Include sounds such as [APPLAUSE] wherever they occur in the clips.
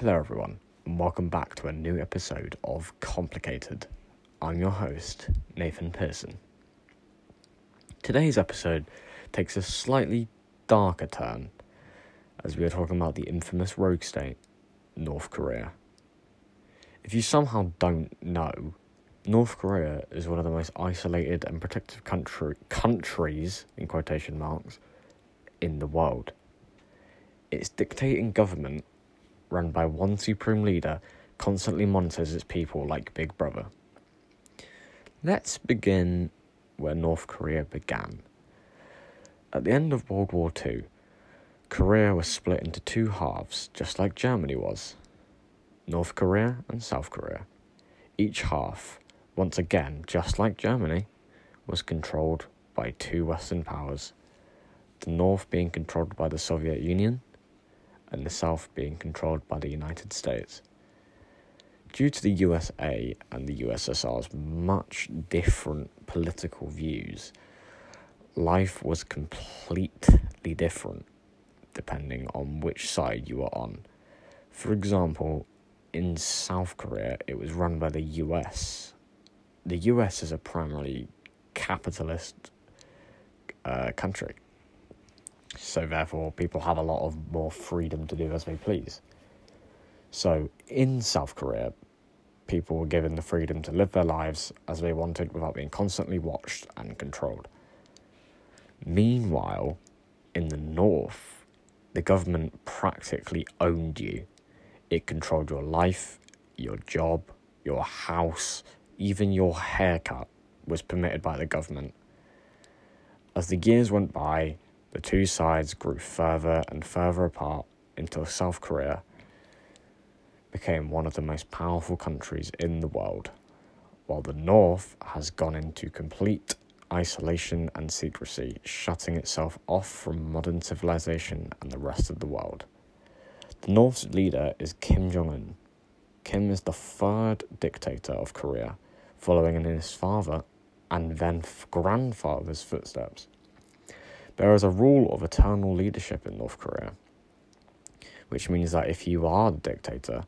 Hello, everyone, and welcome back to a new episode of Complicated. I'm your host, Nathan Pearson. Today's episode takes a slightly darker turn as we are talking about the infamous rogue state, North Korea. If you somehow don't know, North Korea is one of the most isolated and protected country, countries, in quotation marks, in the world. Its dictating government run by one supreme leader, constantly monitors its people like Big Brother. Let's begin where North Korea began. At the end of World War II, Korea was split into two halves, just like Germany was North Korea and South Korea. Each half, once again, just like Germany, was controlled by two Western powers the North being controlled by the Soviet Union and the South being controlled by the United States. Due to the USA and the USSR's much different political views, life was completely different depending on which side you were on. For example, in South Korea, it was run by the US. The US is a primarily capitalist uh, country so therefore people have a lot of more freedom to do as they please. So in South Korea, people were given the freedom to live their lives as they wanted without being constantly watched and controlled. Meanwhile, in the north, the government practically owned you. It controlled your life, your job, your house, even your haircut was permitted by the government. As the years went by, the two sides grew further and further apart until South Korea became one of the most powerful countries in the world, while the North has gone into complete isolation and secrecy, shutting itself off from modern civilization and the rest of the world. The North's leader is Kim Jong un. Kim is the third dictator of Korea, following in his father and then grandfather's footsteps. There is a rule of eternal leadership in North Korea, which means that if you are the dictator,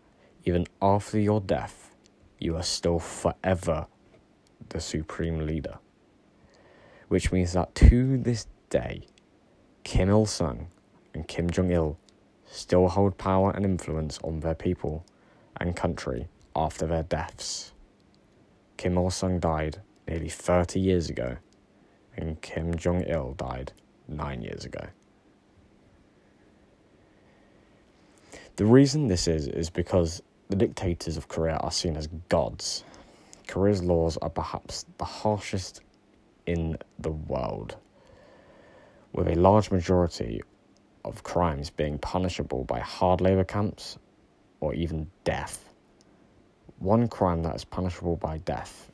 even after your death, you are still forever the supreme leader. Which means that to this day, Kim Il sung and Kim Jong il still hold power and influence on their people and country after their deaths. Kim Il sung died nearly 30 years ago, and Kim Jong il died nine years ago. The reason this is, is because the dictators of Korea are seen as gods. Korea's laws are perhaps the harshest in the world, with a large majority of crimes being punishable by hard labour camps or even death. One crime that is punishable by death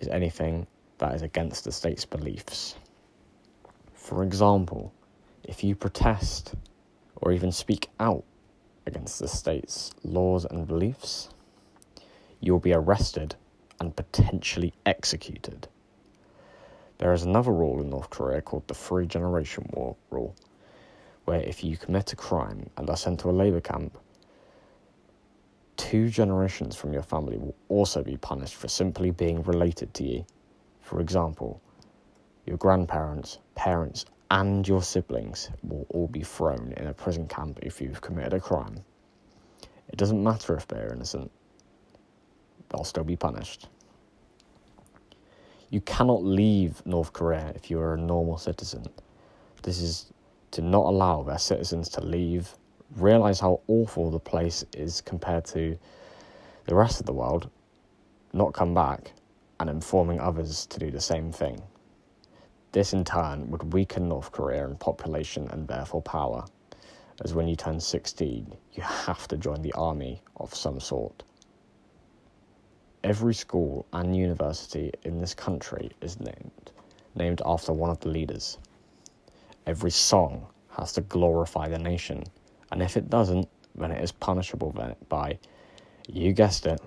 is anything that is against the state's beliefs. For example, if you protest or even speak out against the state's laws and beliefs, you'll be arrested and potentially executed. There is another rule in North Korea called the Three Generation War Rule, where if you commit a crime and are sent to a labour camp, two generations from your family will also be punished for simply being related to you. For example, your grandparents, parents, and your siblings will all be thrown in a prison camp if you've committed a crime. It doesn't matter if they're innocent, they'll still be punished. You cannot leave North Korea if you are a normal citizen. This is to not allow their citizens to leave, realize how awful the place is compared to the rest of the world, not come back, and informing others to do the same thing. This in turn would weaken North Korea in population and therefore power, as when you turn 16, you have to join the army of some sort. Every school and university in this country is named, named after one of the leaders. Every song has to glorify the nation, and if it doesn't, then it is punishable by, you guessed it,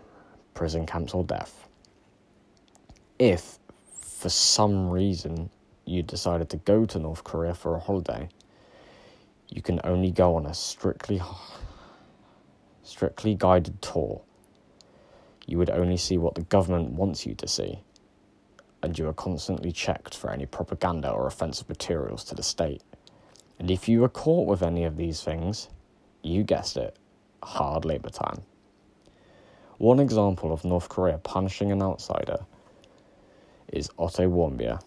prison camps or death. If, for some reason, you decided to go to North Korea for a holiday, you can only go on a strictly strictly guided tour, you would only see what the government wants you to see, and you are constantly checked for any propaganda or offensive materials to the state. And if you are caught with any of these things, you guessed it, hard labour time. One example of North Korea punishing an outsider is Otto Warmbier,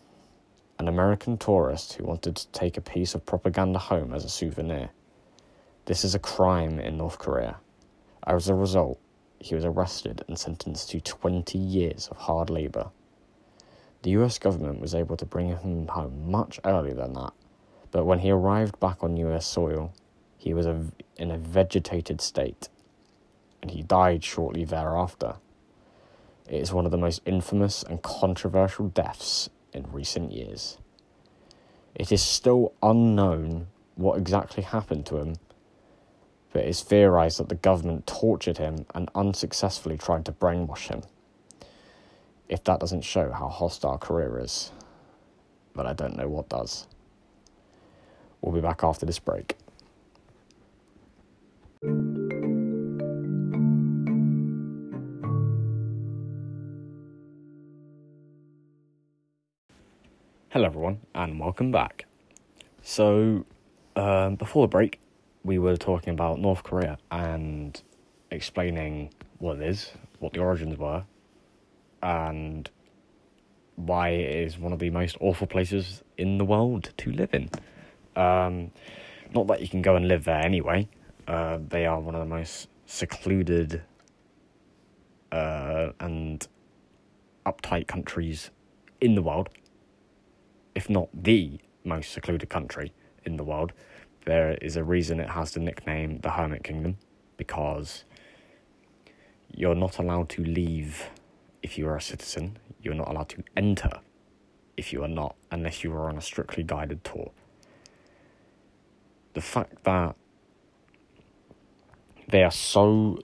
American tourist who wanted to take a piece of propaganda home as a souvenir. This is a crime in North Korea. As a result, he was arrested and sentenced to 20 years of hard labour. The US government was able to bring him home much earlier than that, but when he arrived back on US soil, he was a, in a vegetated state, and he died shortly thereafter. It is one of the most infamous and controversial deaths in recent years. It is still unknown what exactly happened to him but it is theorized that the government tortured him and unsuccessfully tried to brainwash him. If that doesn't show how hostile Korea is, but I don't know what does. We'll be back after this break. Everyone, and welcome back. So, um, before the break, we were talking about North Korea and explaining what it is, what the origins were, and why it is one of the most awful places in the world to live in. Um, not that you can go and live there anyway. Uh, they are one of the most secluded uh, and uptight countries in the world, if not the most secluded country in the world there is a reason it has the nickname the Hermit Kingdom because you're not allowed to leave if you are a citizen. You're not allowed to enter if you are not, unless you are on a strictly guided tour. The fact that they are so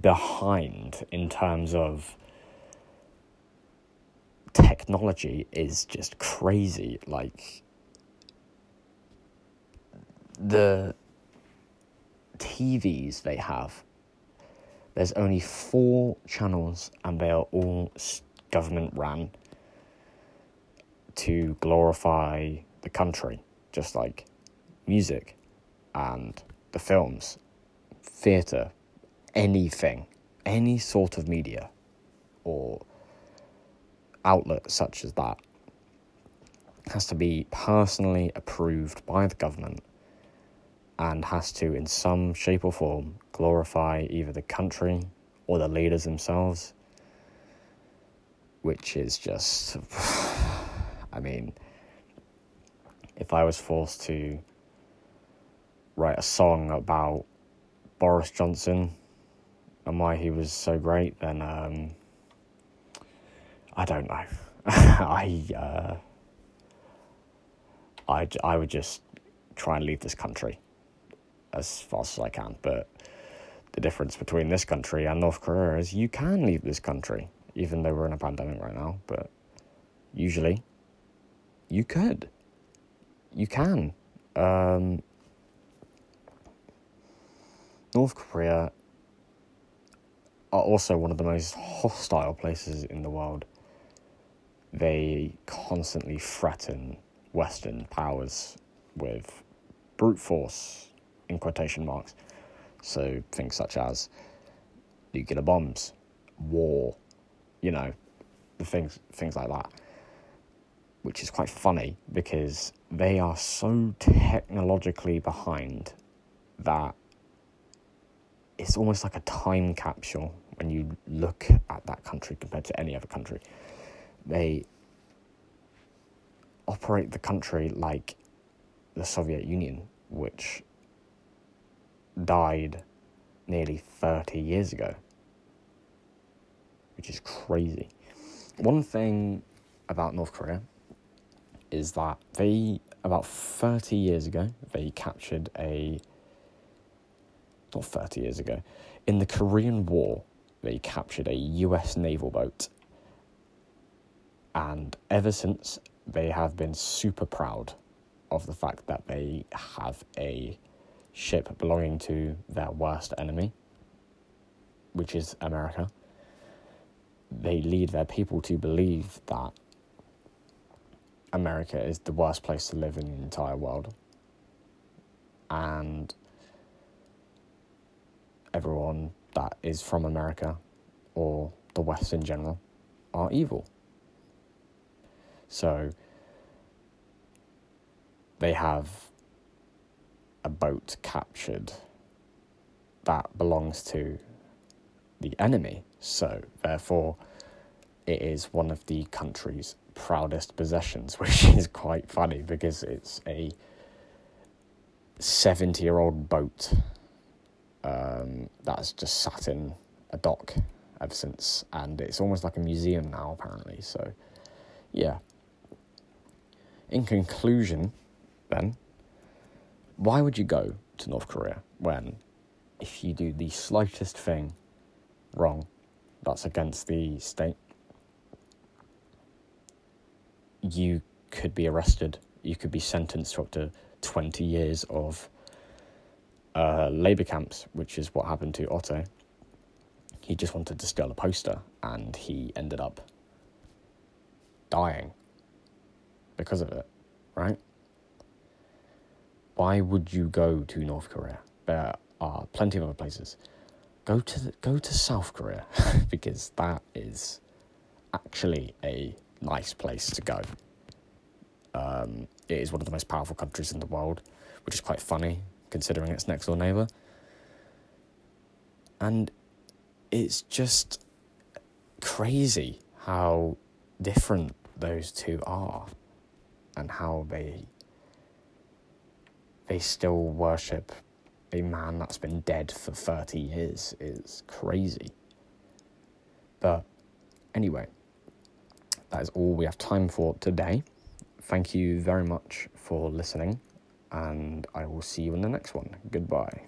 behind in terms of technology is just crazy. Like, the TVs they have, there's only four channels and they are all government ran to glorify the country, just like music and the films, theatre, anything, any sort of media or outlet such as that has to be personally approved by the government and has to, in some shape or form, glorify either the country or the leaders themselves, which is just, [SIGHS] I mean, if I was forced to write a song about Boris Johnson and why he was so great, then um, I don't know. [LAUGHS] I, uh, I, I would just try and leave this country as fast as I can. But the difference between this country and North Korea is you can leave this country, even though we're in a pandemic right now. But usually, you could. You can. Um, North Korea are also one of the most hostile places in the world. They constantly threaten Western powers with brute force, in quotation marks. So things such as nuclear bombs, war, you know, the things things like that. Which is quite funny because they are so technologically behind that it's almost like a time capsule when you look at that country compared to any other country. They operate the country like the Soviet Union, which died nearly 30 years ago, which is crazy. One thing about North Korea is that they, about 30 years ago, they captured a. Not 30 years ago. In the Korean War, they captured a US naval boat. And ever since, they have been super proud of the fact that they have a ship belonging to their worst enemy, which is America, they lead their people to believe that America is the worst place to live in the entire world. And everyone that is from America or the West in general are evil. So they have a boat captured that belongs to the enemy. So, therefore, it is one of the country's proudest possessions, [LAUGHS] which is quite funny because it's a 70 year old boat um, that's just sat in a dock ever since, and it's almost like a museum now, apparently. So, yeah. In conclusion, then, why would you go to North Korea when, if you do the slightest thing wrong that's against the state, you could be arrested, you could be sentenced to up to 20 years of uh, labour camps, which is what happened to Otto. He just wanted to steal a poster and he ended up dying because of it, right? Why would you go to North Korea? There are plenty of other places. Go to the, go to South Korea [LAUGHS] because that is actually a nice place to go. Um, it is one of the most powerful countries in the world, which is quite funny considering its next door neighbour. And it's just crazy how different those two are and how they they still worship a man that's been dead for 30 years is crazy. But anyway, that is all we have time for today. Thank you very much for listening, and I will see you in the next one. Goodbye.